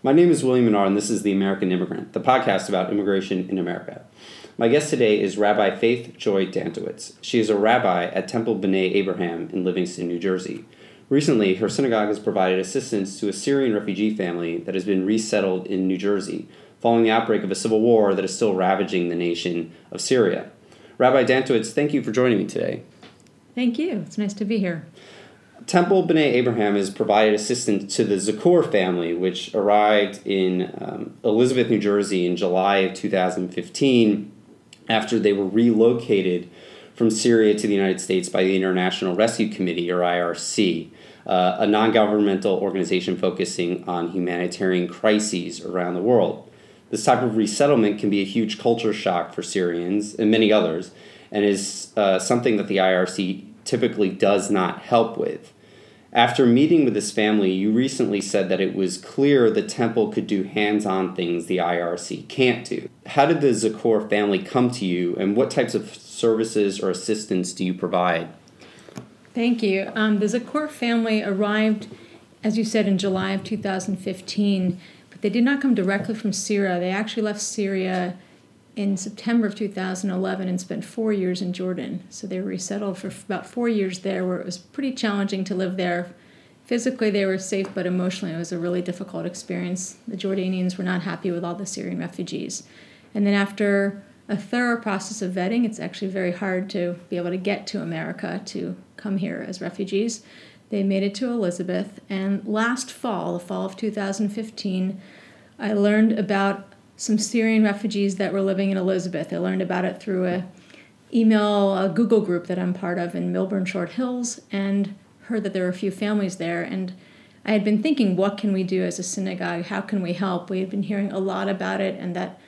My name is William Menard, and this is The American Immigrant, the podcast about immigration in America. My guest today is Rabbi Faith Joy Dantowitz. She is a rabbi at Temple B'nai Abraham in Livingston, New Jersey. Recently, her synagogue has provided assistance to a Syrian refugee family that has been resettled in New Jersey following the outbreak of a civil war that is still ravaging the nation of Syria. Rabbi Dantowitz, thank you for joining me today. Thank you. It's nice to be here. Temple B'nai Abraham has provided assistance to the Zakor family, which arrived in um, Elizabeth, New Jersey in July of 2015 after they were relocated from Syria to the United States by the International Rescue Committee, or IRC, uh, a non governmental organization focusing on humanitarian crises around the world. This type of resettlement can be a huge culture shock for Syrians and many others, and is uh, something that the IRC typically does not help with. After meeting with this family, you recently said that it was clear the temple could do hands on things the IRC can't do. How did the Zakor family come to you, and what types of services or assistance do you provide? Thank you. Um, the Zakor family arrived, as you said, in July of 2015, but they did not come directly from Syria. They actually left Syria in September of 2011 and spent four years in Jordan. So they were resettled for about four years there, where it was pretty challenging to live there. Physically, they were safe, but emotionally, it was a really difficult experience. The Jordanians were not happy with all the Syrian refugees. And then, after a thorough process of vetting, it's actually very hard to be able to get to America to come here as refugees. They made it to Elizabeth, and last fall, the fall of 2015, I learned about some Syrian refugees that were living in Elizabeth. I learned about it through a email a Google group that I'm part of in Millburn Short Hills and heard that there were a few families there and I had been thinking what can we do as a synagogue? How can we help? We had been hearing a lot about it and that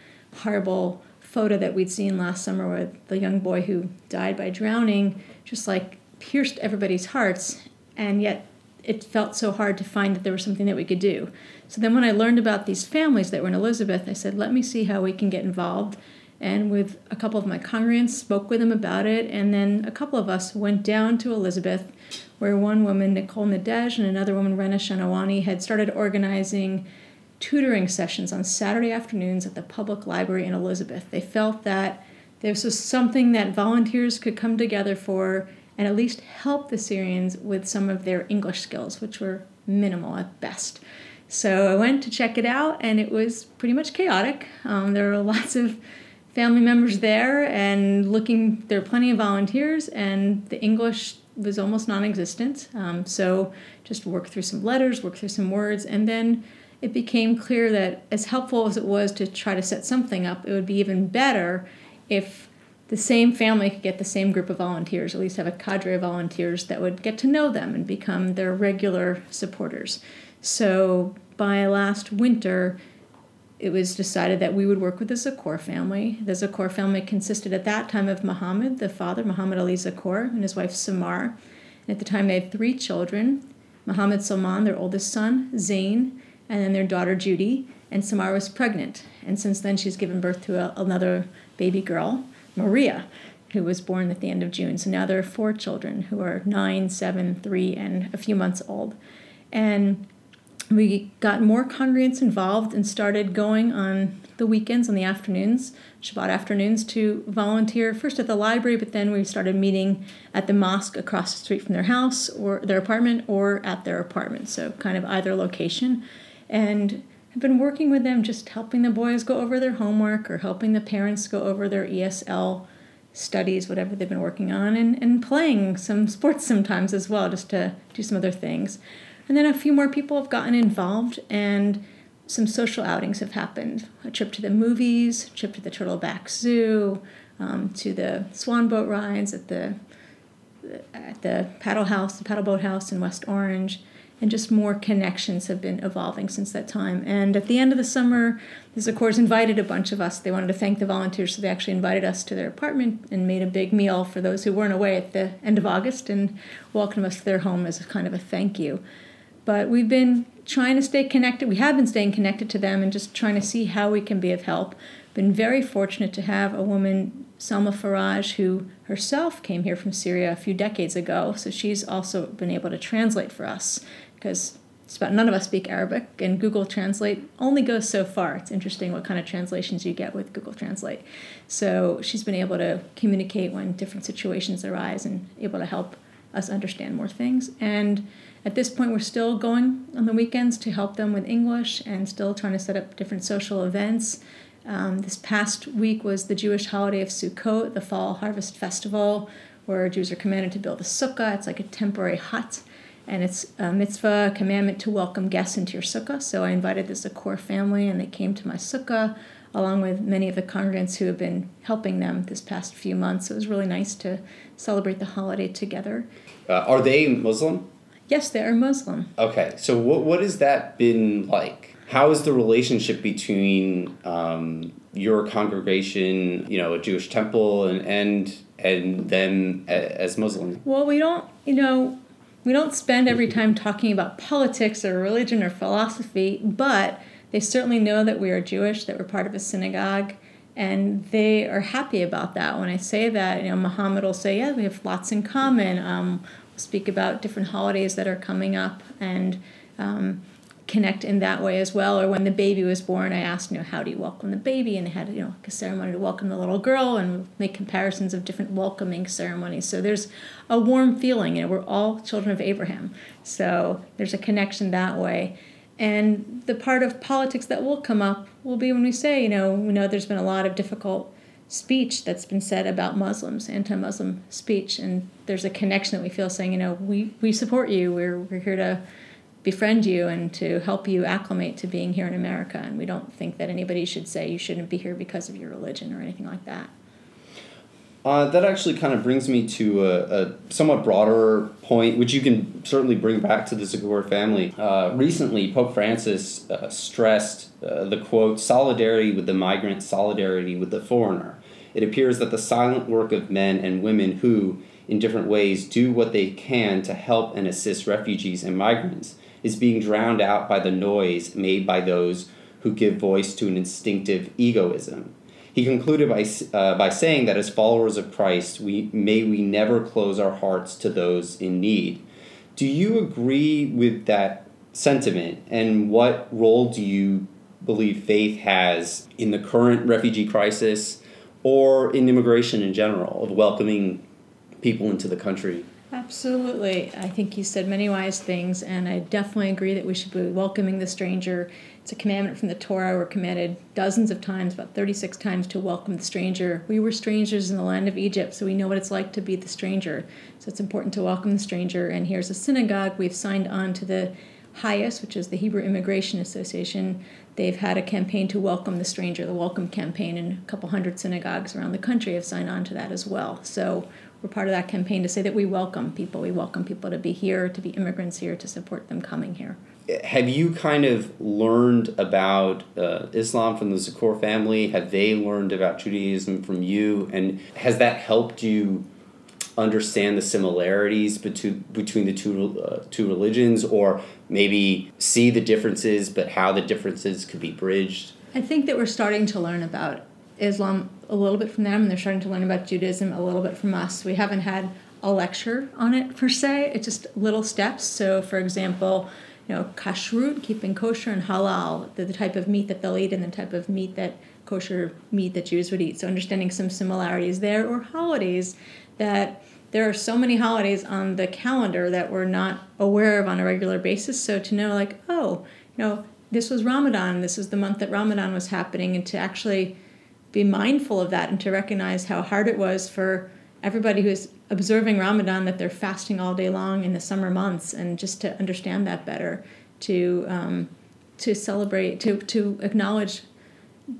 horrible photo that we'd seen last summer with the young boy who died by drowning just like pierced everybody's hearts and yet it felt so hard to find that there was something that we could do. So then when I learned about these families that were in Elizabeth, I said, let me see how we can get involved. And with a couple of my congregants, spoke with them about it. And then a couple of us went down to Elizabeth, where one woman, Nicole Nadej, and another woman, Rena Shanawani, had started organizing tutoring sessions on Saturday afternoons at the public library in Elizabeth. They felt that this was something that volunteers could come together for and at least help the Syrians with some of their English skills, which were minimal at best. So I went to check it out, and it was pretty much chaotic. Um, there were lots of family members there, and looking, there were plenty of volunteers, and the English was almost non existent. Um, so just work through some letters, work through some words, and then it became clear that as helpful as it was to try to set something up, it would be even better if the same family could get the same group of volunteers, at least have a cadre of volunteers that would get to know them and become their regular supporters. So by last winter, it was decided that we would work with the Zakor family. The Zakor family consisted at that time of Muhammad, the father, Muhammad Ali Zakor, and his wife Samar. And at the time, they had three children Muhammad Salman, their oldest son, Zain, and then their daughter Judy. And Samar was pregnant. And since then, she's given birth to a, another baby girl. Maria, who was born at the end of June. So now there are four children who are nine, seven, three, and a few months old. And we got more congregants involved and started going on the weekends, on the afternoons, Shabbat afternoons, to volunteer first at the library, but then we started meeting at the mosque across the street from their house or their apartment or at their apartment. So, kind of either location. And I've been working with them, just helping the boys go over their homework or helping the parents go over their ESL studies, whatever they've been working on, and, and playing some sports sometimes as well, just to do some other things. And then a few more people have gotten involved, and some social outings have happened a trip to the movies, a trip to the Turtleback Zoo, um, to the swan boat rides at the at the paddle house, the paddle boat house in West Orange, and just more connections have been evolving since that time. And at the end of the summer, this of course invited a bunch of us. They wanted to thank the volunteers, so they actually invited us to their apartment and made a big meal for those who weren't away at the end of August and welcomed us to their home as a kind of a thank you. But we've been trying to stay connected. We have been staying connected to them and just trying to see how we can be of help. Been very fortunate to have a woman, Salma Faraj, who herself came here from Syria a few decades ago. So she's also been able to translate for us because just about none of us speak Arabic, and Google Translate only goes so far. It's interesting what kind of translations you get with Google Translate. So she's been able to communicate when different situations arise and able to help us understand more things. And at this point, we're still going on the weekends to help them with English and still trying to set up different social events. Um, this past week was the Jewish holiday of Sukkot, the fall harvest festival, where Jews are commanded to build a sukkah. It's like a temporary hut and it's a mitzvah, commandment to welcome guests into your sukkah. So I invited the Zakor family, and they came to my sukkah along with many of the congregants who have been helping them this past few months. It was really nice to celebrate the holiday together. Uh, are they Muslim? Yes, they are Muslim. Okay, so what what has that been like? How is the relationship between um, your congregation, you know, a Jewish temple, and and and them as Muslims? Well, we don't, you know, we don't spend every time talking about politics or religion or philosophy, but they certainly know that we are Jewish, that we're part of a synagogue, and they are happy about that. When I say that, you know, Muhammad will say, "Yeah, we have lots in common." Um, we'll speak about different holidays that are coming up, and um, connect in that way as well. Or when the baby was born, I asked, you know, how do you welcome the baby? And they had, you know, a ceremony to welcome the little girl and make comparisons of different welcoming ceremonies. So there's a warm feeling. You know, we're all children of Abraham. So there's a connection that way. And the part of politics that will come up will be when we say, you know, we know there's been a lot of difficult speech that's been said about Muslims, anti-Muslim speech, and there's a connection that we feel saying, you know, we, we support you. We're, we're here to befriend you and to help you acclimate to being here in America. And we don't think that anybody should say you shouldn't be here because of your religion or anything like that. Uh, that actually kind of brings me to a, a, somewhat broader point, which you can certainly bring back to the Zakor family. Uh, recently, Pope Francis uh, stressed uh, the quote, solidarity with the migrant, solidarity with the foreigner. It appears that the silent work of men and women who, in different ways, do what they can to help and assist refugees and migrants is being drowned out by the noise made by those who give voice to an instinctive egoism. He concluded by, uh, by saying that as followers of Christ, we, may we never close our hearts to those in need. Do you agree with that sentiment, and what role do you believe faith has in the current refugee crisis or in immigration in general, of welcoming people into the country? Absolutely. I think you said many wise things, and I definitely agree that we should be welcoming the stranger. It's a commandment from the Torah. We're commanded dozens of times, about 36 times, to welcome the stranger. We were strangers in the land of Egypt, so we know what it's like to be the stranger. So it's important to welcome the stranger. And here's a synagogue. We've signed on to the HIAS, which is the Hebrew Immigration Association. They've had a campaign to welcome the stranger, the Welcome Campaign, and a couple hundred synagogues around the country have signed on to that as well. So we're part of that campaign to say that we welcome people. We welcome people to be here, to be immigrants here, to support them coming here. Have you kind of learned about uh, Islam from the Zakor family? Have they learned about Judaism from you? And has that helped you understand the similarities between between the two uh, two religions, or maybe see the differences, but how the differences could be bridged? I think that we're starting to learn about Islam a little bit from them, and they're starting to learn about Judaism a little bit from us. We haven't had a lecture on it per se, it's just little steps. So, for example, know, kashrut, keeping kosher, and halal, the, the type of meat that they'll eat and the type of meat that kosher meat that Jews would eat. So, understanding some similarities there, or holidays that there are so many holidays on the calendar that we're not aware of on a regular basis. So, to know, like, oh, you know, this was Ramadan, this is the month that Ramadan was happening, and to actually be mindful of that and to recognize how hard it was for everybody who's observing Ramadan that they're fasting all day long in the summer months, and just to understand that better, to um, to celebrate, to to acknowledge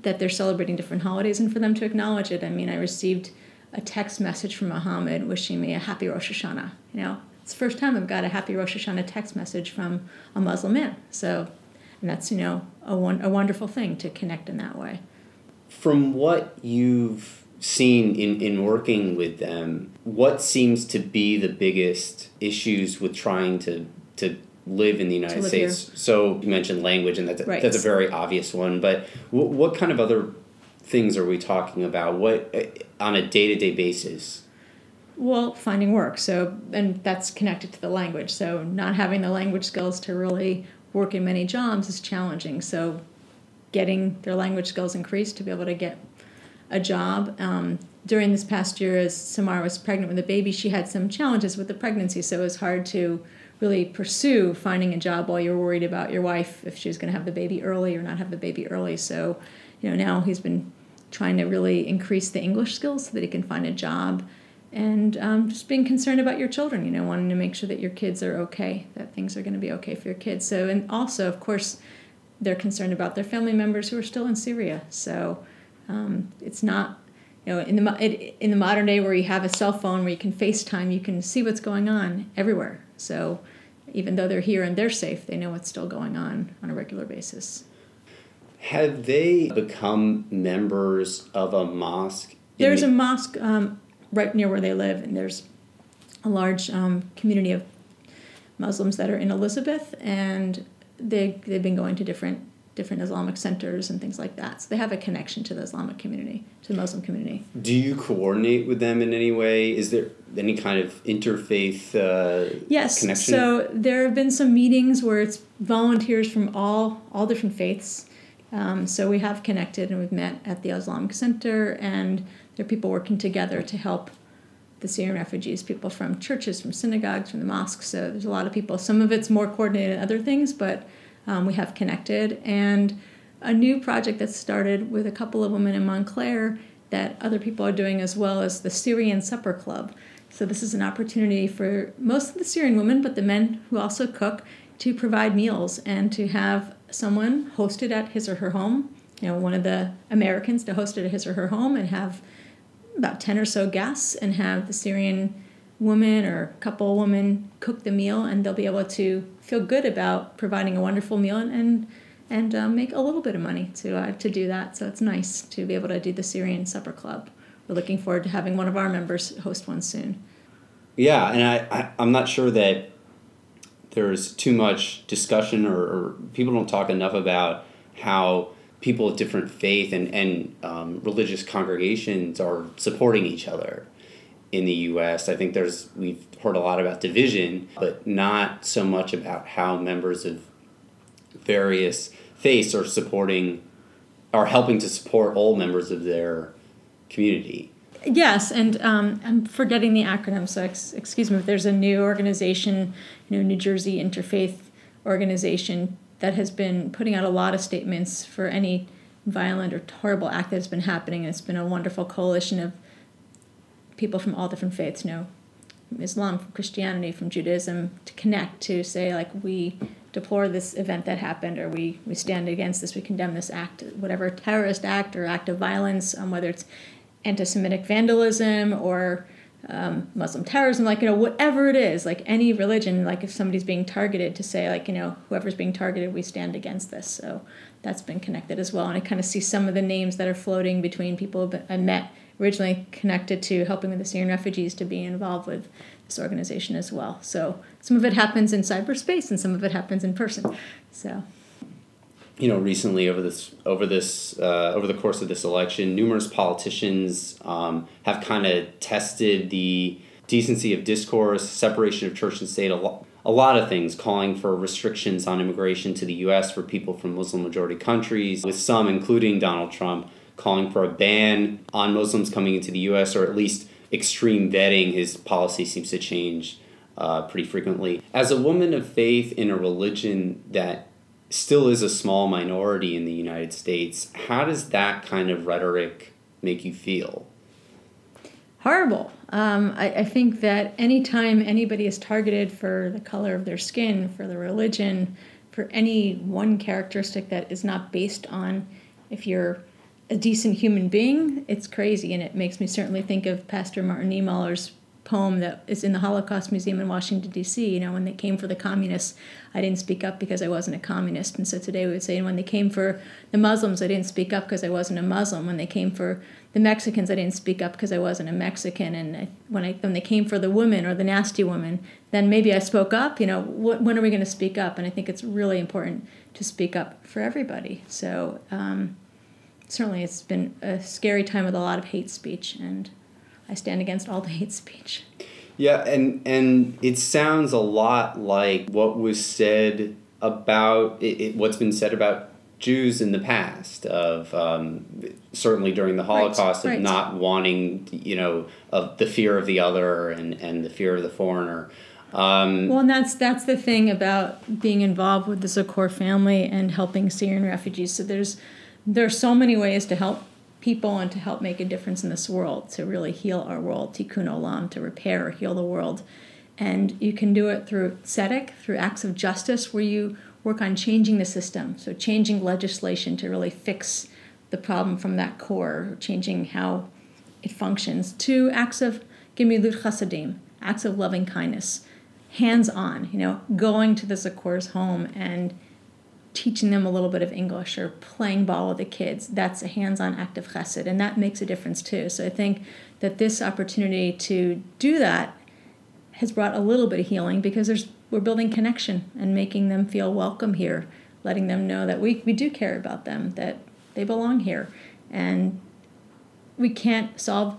that they're celebrating different holidays, and for them to acknowledge it. I mean, I received a text message from Muhammad wishing me a happy Rosh Hashanah. You know, it's the first time I've got a happy Rosh Hashanah text message from a Muslim man. So, and that's you know a, a wonderful thing to connect in that way from what you've seen in, in working with them, what seems to be the biggest issues with trying to, to live in the United States? Here. So you mentioned language, and that's a, right. that's a very obvious one. But w- what kind of other things are we talking about? What uh, on a day to day basis? Well, finding work. So, and that's connected to the language. So, not having the language skills to really work in many jobs is challenging. So, getting their language skills increased to be able to get a job. Um, during this past year, as Samara was pregnant with a baby, she had some challenges with the pregnancy, so it was hard to really pursue finding a job while you're worried about your wife if she was going to have the baby early or not have the baby early. So, you know, now he's been trying to really increase the English skills so that he can find a job and um, just being concerned about your children, you know, wanting to make sure that your kids are okay, that things are going to be okay for your kids. So, and also, of course, they're concerned about their family members who are still in Syria. So, um, it's not, you know, in the in the modern day where you have a cell phone where you can FaceTime, you can see what's going on everywhere. So, even though they're here and they're safe, they know what's still going on on a regular basis. Have they become members of a mosque? There's the- a mosque um, right near where they live, and there's a large um, community of Muslims that are in Elizabeth, and they they've been going to different different Islamic centers and things like that. So they have a connection to the Islamic community, to the Muslim community. Do you coordinate with them in any way? Is there any kind of interfaith uh, yes. Connection? So there have been some meetings where it's volunteers from all all different faiths. Um, so we have connected and we've met at the Islamic Center, and there are people working together to help the Syrian refugees, people from churches, from synagogues, from the mosques. So there's a lot of people. Some of it's more coordinated than other things, but um, we have connected. And a new project that started with a couple of women in Montclair that other people are doing as well as the Syrian Supper Club. So this is an opportunity for most of the Syrian women, but the men who also cook, to provide meals and to have someone hosted at his or her home. You know, one of the Americans to host it at his or her home and have about 10 or so guests and have the Syrian woman or couple woman cook the meal and they'll be able to feel good about providing a wonderful meal and and, and um, make a little bit of money to uh, to do that. So it's nice to be able to do the Syrian supper club. We're looking forward to having one of our members host one soon. Yeah and I, I I'm not sure that there's too much discussion or, or people don't talk enough about how people of different faith and, and um, religious congregations are supporting each other in the U.S. I think there's we've heard a lot about division, but not so much about how members of various faiths are supporting, are helping to support all members of their community. Yes, and um, I'm forgetting the acronym, so ex- excuse me. If there's a new organization, you know, New Jersey Interfaith Organization that has been putting out a lot of statements for any violent or horrible act that has been happening. It's been a wonderful coalition of people from all different faiths, you know, Islam, from Christianity, from Judaism, to connect to say like we deplore this event that happened, or we we stand against this, we condemn this act, whatever terrorist act or act of violence, um, whether it's anti-Semitic vandalism or um, Muslim terrorism, like, you know, whatever it is, like any religion, like if somebody's being targeted to say, like, you know, whoever's being targeted, we stand against this. So that's been connected as well. And I kind of see some of the names that are floating between people I met originally connected to helping with the Syrian refugees to be involved with this organization as well. So some of it happens in cyberspace and some of it happens in person. So you know, recently over this over this uh, over the course of this election, numerous politicians um, have kind of tested the decency of discourse, separation of church and state, a lot, a lot of things, calling for restrictions on immigration to the U.S. for people from Muslim majority countries, with some, including Donald Trump, calling for a ban on Muslims coming into the U.S. or at least extreme vetting. His policy seems to change uh, pretty frequently. As a woman of faith in a religion that still is a small minority in the United States. How does that kind of rhetoric make you feel? Horrible. Um, I, I think that anytime anybody is targeted for the color of their skin, for their religion, for any one characteristic that is not based on if you're a decent human being, it's crazy. And it makes me certainly think of Pastor Martin Niemöller's poem that is in the Holocaust Museum in Washington, D.C. You know, when they came for the communists, I didn't speak up because I wasn't a communist. And so today we would say, and when they came for the Muslims, I didn't speak up because I wasn't a Muslim. When they came for the Mexicans, I didn't speak up because I wasn't a Mexican. And I, when, I, when they came for the women or the nasty woman, then maybe I spoke up. You know, when are we going to speak up? And I think it's really important to speak up for everybody. So um, certainly it's been a scary time with a lot of hate speech and I stand against all the hate speech. Yeah, and and it sounds a lot like what was said about it, it, what's been said about Jews in the past of um, certainly during the Holocaust right, of right. not wanting you know of the fear of the other and, and the fear of the foreigner. Um, Well, and that's that's the thing about being involved with the Zakor family and helping Syrian refugees. So there's there are so many ways to help people and to help make a difference in this world, to really heal our world, tikkun olam, to repair or heal the world. And you can do it through tzedek, through acts of justice, where you work on changing the system, so changing legislation to really fix the problem from that core, changing how it functions, to acts of gemilut chasadim, acts of loving kindness, hands on, you know, going to the Zakor's home and teaching them a little bit of English or playing ball with the kids. That's a hands on act of chesed, and that makes a difference too. So I think that this opportunity to do that has brought a little bit of healing because there's we're building connection and making them feel welcome here, letting them know that we, we do care about them, that they belong here. And we can't solve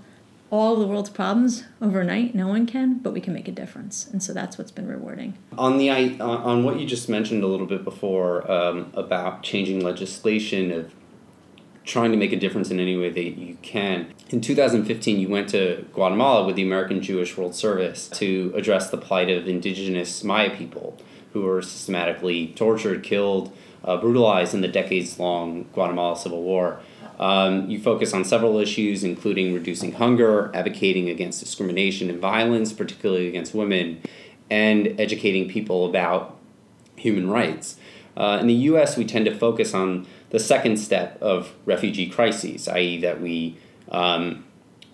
all the world's problems overnight, no one can, but we can make a difference. And so that's what's been rewarding. on the on what you just mentioned a little bit before um, about changing legislation of trying to make a difference in any way that you can. In 2015, you went to Guatemala with the American Jewish World Service to address the plight of indigenous Maya people who were systematically tortured, killed, uh, brutalized in the decades long Guatemala Civil War. Um, you focus on several issues, including reducing hunger, advocating against discrimination and violence, particularly against women, and educating people about human rights. Uh, in the U.S., we tend to focus on the second step of refugee crises, i.e., that we um,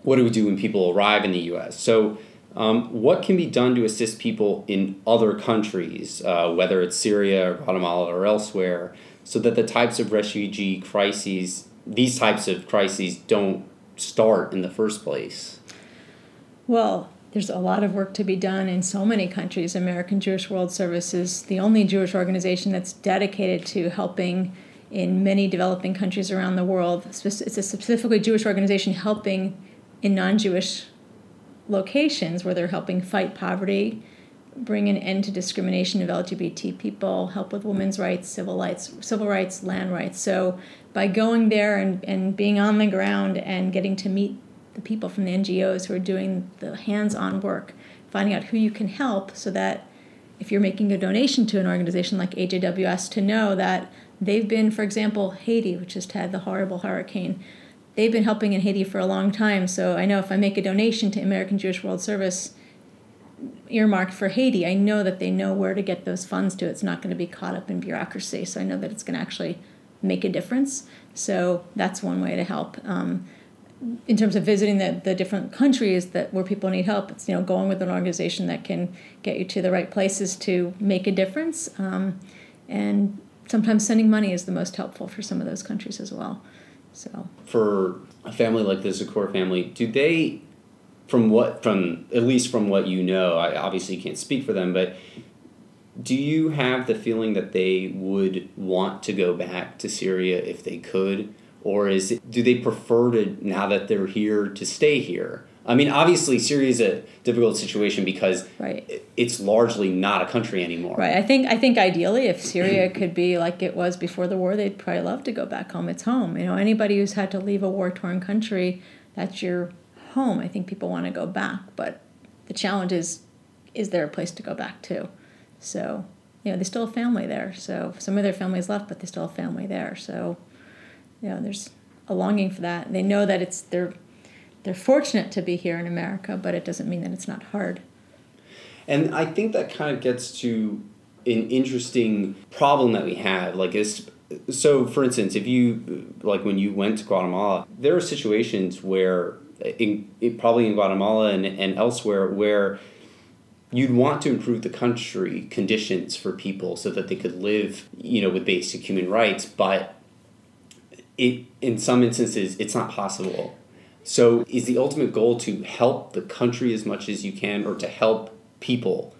what do we do when people arrive in the U.S. So, um, what can be done to assist people in other countries, uh, whether it's Syria or Guatemala or elsewhere, so that the types of refugee crises, these types of crises, don't start in the first place? Well, there's a lot of work to be done in so many countries. American Jewish World Service is the only Jewish organization that's dedicated to helping in many developing countries around the world. It's a specifically Jewish organization helping in non Jewish locations where they're helping fight poverty, bring an end to discrimination of LGBT people, help with women's rights, civil rights, civil rights, land rights. So by going there and, and being on the ground and getting to meet the people from the NGOs who are doing the hands-on work, finding out who you can help so that if you're making a donation to an organization like AJWS to know that they've been, for example, Haiti, which just had the horrible hurricane, they've been helping in Haiti for a long time. So I know if I make a donation to American Jewish World Service earmarked for Haiti, I know that they know where to get those funds to. It's not going to be caught up in bureaucracy. So I know that it's going to actually make a difference. So that's one way to help. Um, in terms of visiting the, the different countries that where people need help, it's you know going with an organization that can get you to the right places to make a difference. Um, and sometimes sending money is the most helpful for some of those countries as well. So For a family like the Zakor family, do they, from what from at least from what you know, I obviously can't speak for them, but do you have the feeling that they would want to go back to Syria if they could? Or is it, do they prefer to now that they're here to stay here? I mean, obviously, Syria is a difficult situation because right. it's largely not a country anymore. Right. I think I think ideally, if Syria could be like it was before the war, they'd probably love to go back home. It's home. You know, anybody who's had to leave a war torn country, that's your home. I think people want to go back, but the challenge is, is there a place to go back to? So, you know, they still have family there. So some of their families left, but they still have family there. So, you know, there's a longing for that. They know that it's they're they're fortunate to be here in America, but it doesn't mean that it's not hard. And I think that kind of gets to an interesting problem that we have. Like, it's, so for instance, if you, like when you went to Guatemala, there are situations where, in, probably in Guatemala and, and elsewhere, where you'd want to improve the country conditions for people so that they could live, you know, with basic human rights, but it, in some instances, it's not possible. So, is the ultimate goal to help the country as much as you can, or to help people?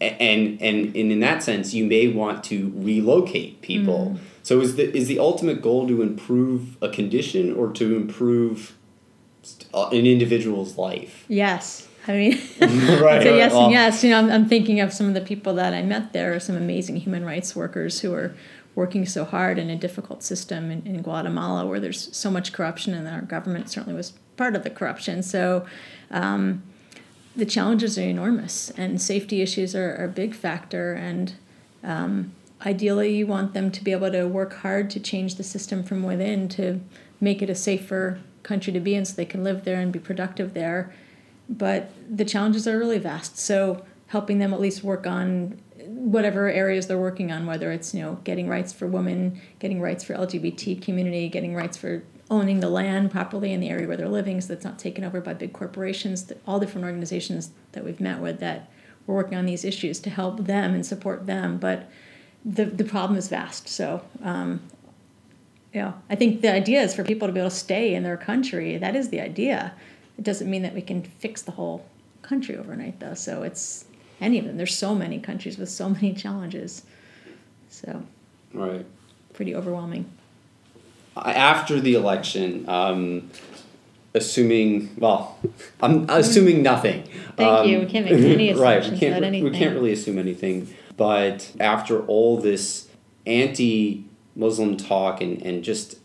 And and, and in that sense, you may want to relocate people. Mm. So, is the is the ultimate goal to improve a condition or to improve an individual's life? Yes. I mean, right, it's a yes and yes. You know, I'm, I'm thinking of some of the people that I met there, some amazing human rights workers who are working so hard in a difficult system in, in Guatemala where there's so much corruption, and our government certainly was part of the corruption. So um, the challenges are enormous, and safety issues are, are a big factor. And um, ideally, you want them to be able to work hard to change the system from within to make it a safer country to be in so they can live there and be productive there but the challenges are really vast. So helping them at least work on whatever areas they're working on, whether it's you know getting rights for women, getting rights for LGBT community, getting rights for owning the land properly in the area where they're living, so that's not taken over by big corporations. All different organizations that we've met with that we're working on these issues to help them and support them, but the the problem is vast. So. Um, yeah, I think the idea is for people to be able to stay in their country. That is the idea. It doesn't mean that we can fix the whole country overnight, though. So it's any of them. There's so many countries with so many challenges. So Right. pretty overwhelming. After the election, um, assuming well, I'm assuming nothing. Thank you. We can't make any right. We assumptions can't. about re- We can't really assume anything. But after all this anti-Muslim talk and and just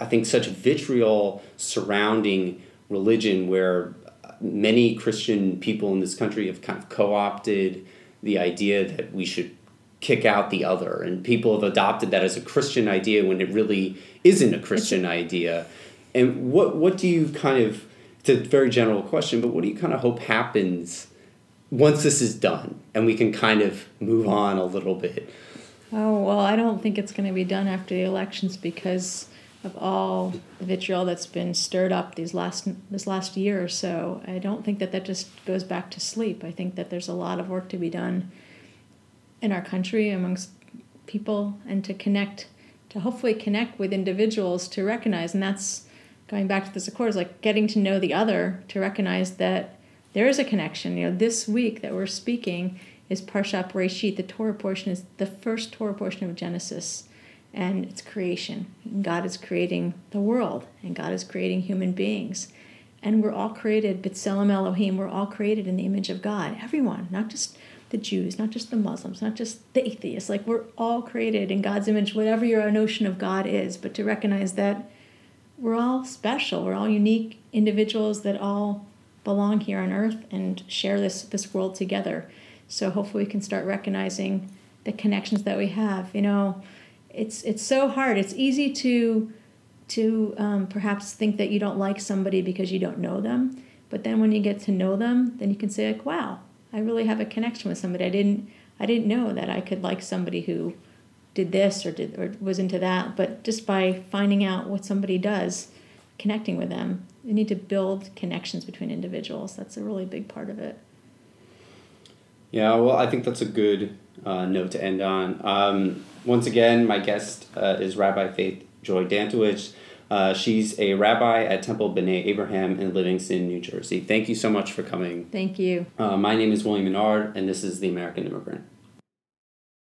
I think such vitriol surrounding religion, where many Christian people in this country have kind of co-opted the idea that we should kick out the other. And people have adopted that as a christian idea when it really isn't a christian idea. And what what do you kind of it's a very general question but what do you kind of hope happens once this is done and we can kind of move on a little bit? Oh well, I don't think it's going to be done after the elections because of all the vitriol that's been stirred up these last this last year or so. I don't think that that just goes back to sleep. I think that there's a lot of work to be done in our country amongst people and to connect to hopefully connect with individuals to recognize and that's going back to this accord is like getting to know the other to recognize that there is a connection you know this week that we're speaking is parshat Bereshit. the torah portion is the first torah portion of genesis and it's creation god is creating the world and god is creating human beings and we're all created b'tselem elohim we're all created in the image of god everyone not just the Jews, not just the Muslims, not just the atheists. Like we're all created in God's image, whatever your notion of God is, but to recognize that we're all special. We're all unique individuals that all belong here on earth and share this this world together. So hopefully we can start recognizing the connections that we have. You know, it's it's so hard. It's easy to to um, perhaps think that you don't like somebody because you don't know them. But then when you get to know them, then you can say like, wow, I really have a connection with somebody. I didn't I didn't know that I could like somebody who did this or did or was into that. But just by finding out what somebody does, connecting with them, you need to build connections between individuals. That's a really big part of it. Yeah, well, I think that's a good uh, note to end on. Um, once again, my guest uh, is Rabbi Faith Joy Dantowitz. Uh, she's a rabbi at Temple B'nai Abraham in Livingston, New Jersey. Thank you so much for coming. Thank you. Uh, my name is William Menard, and this is The American Immigrant.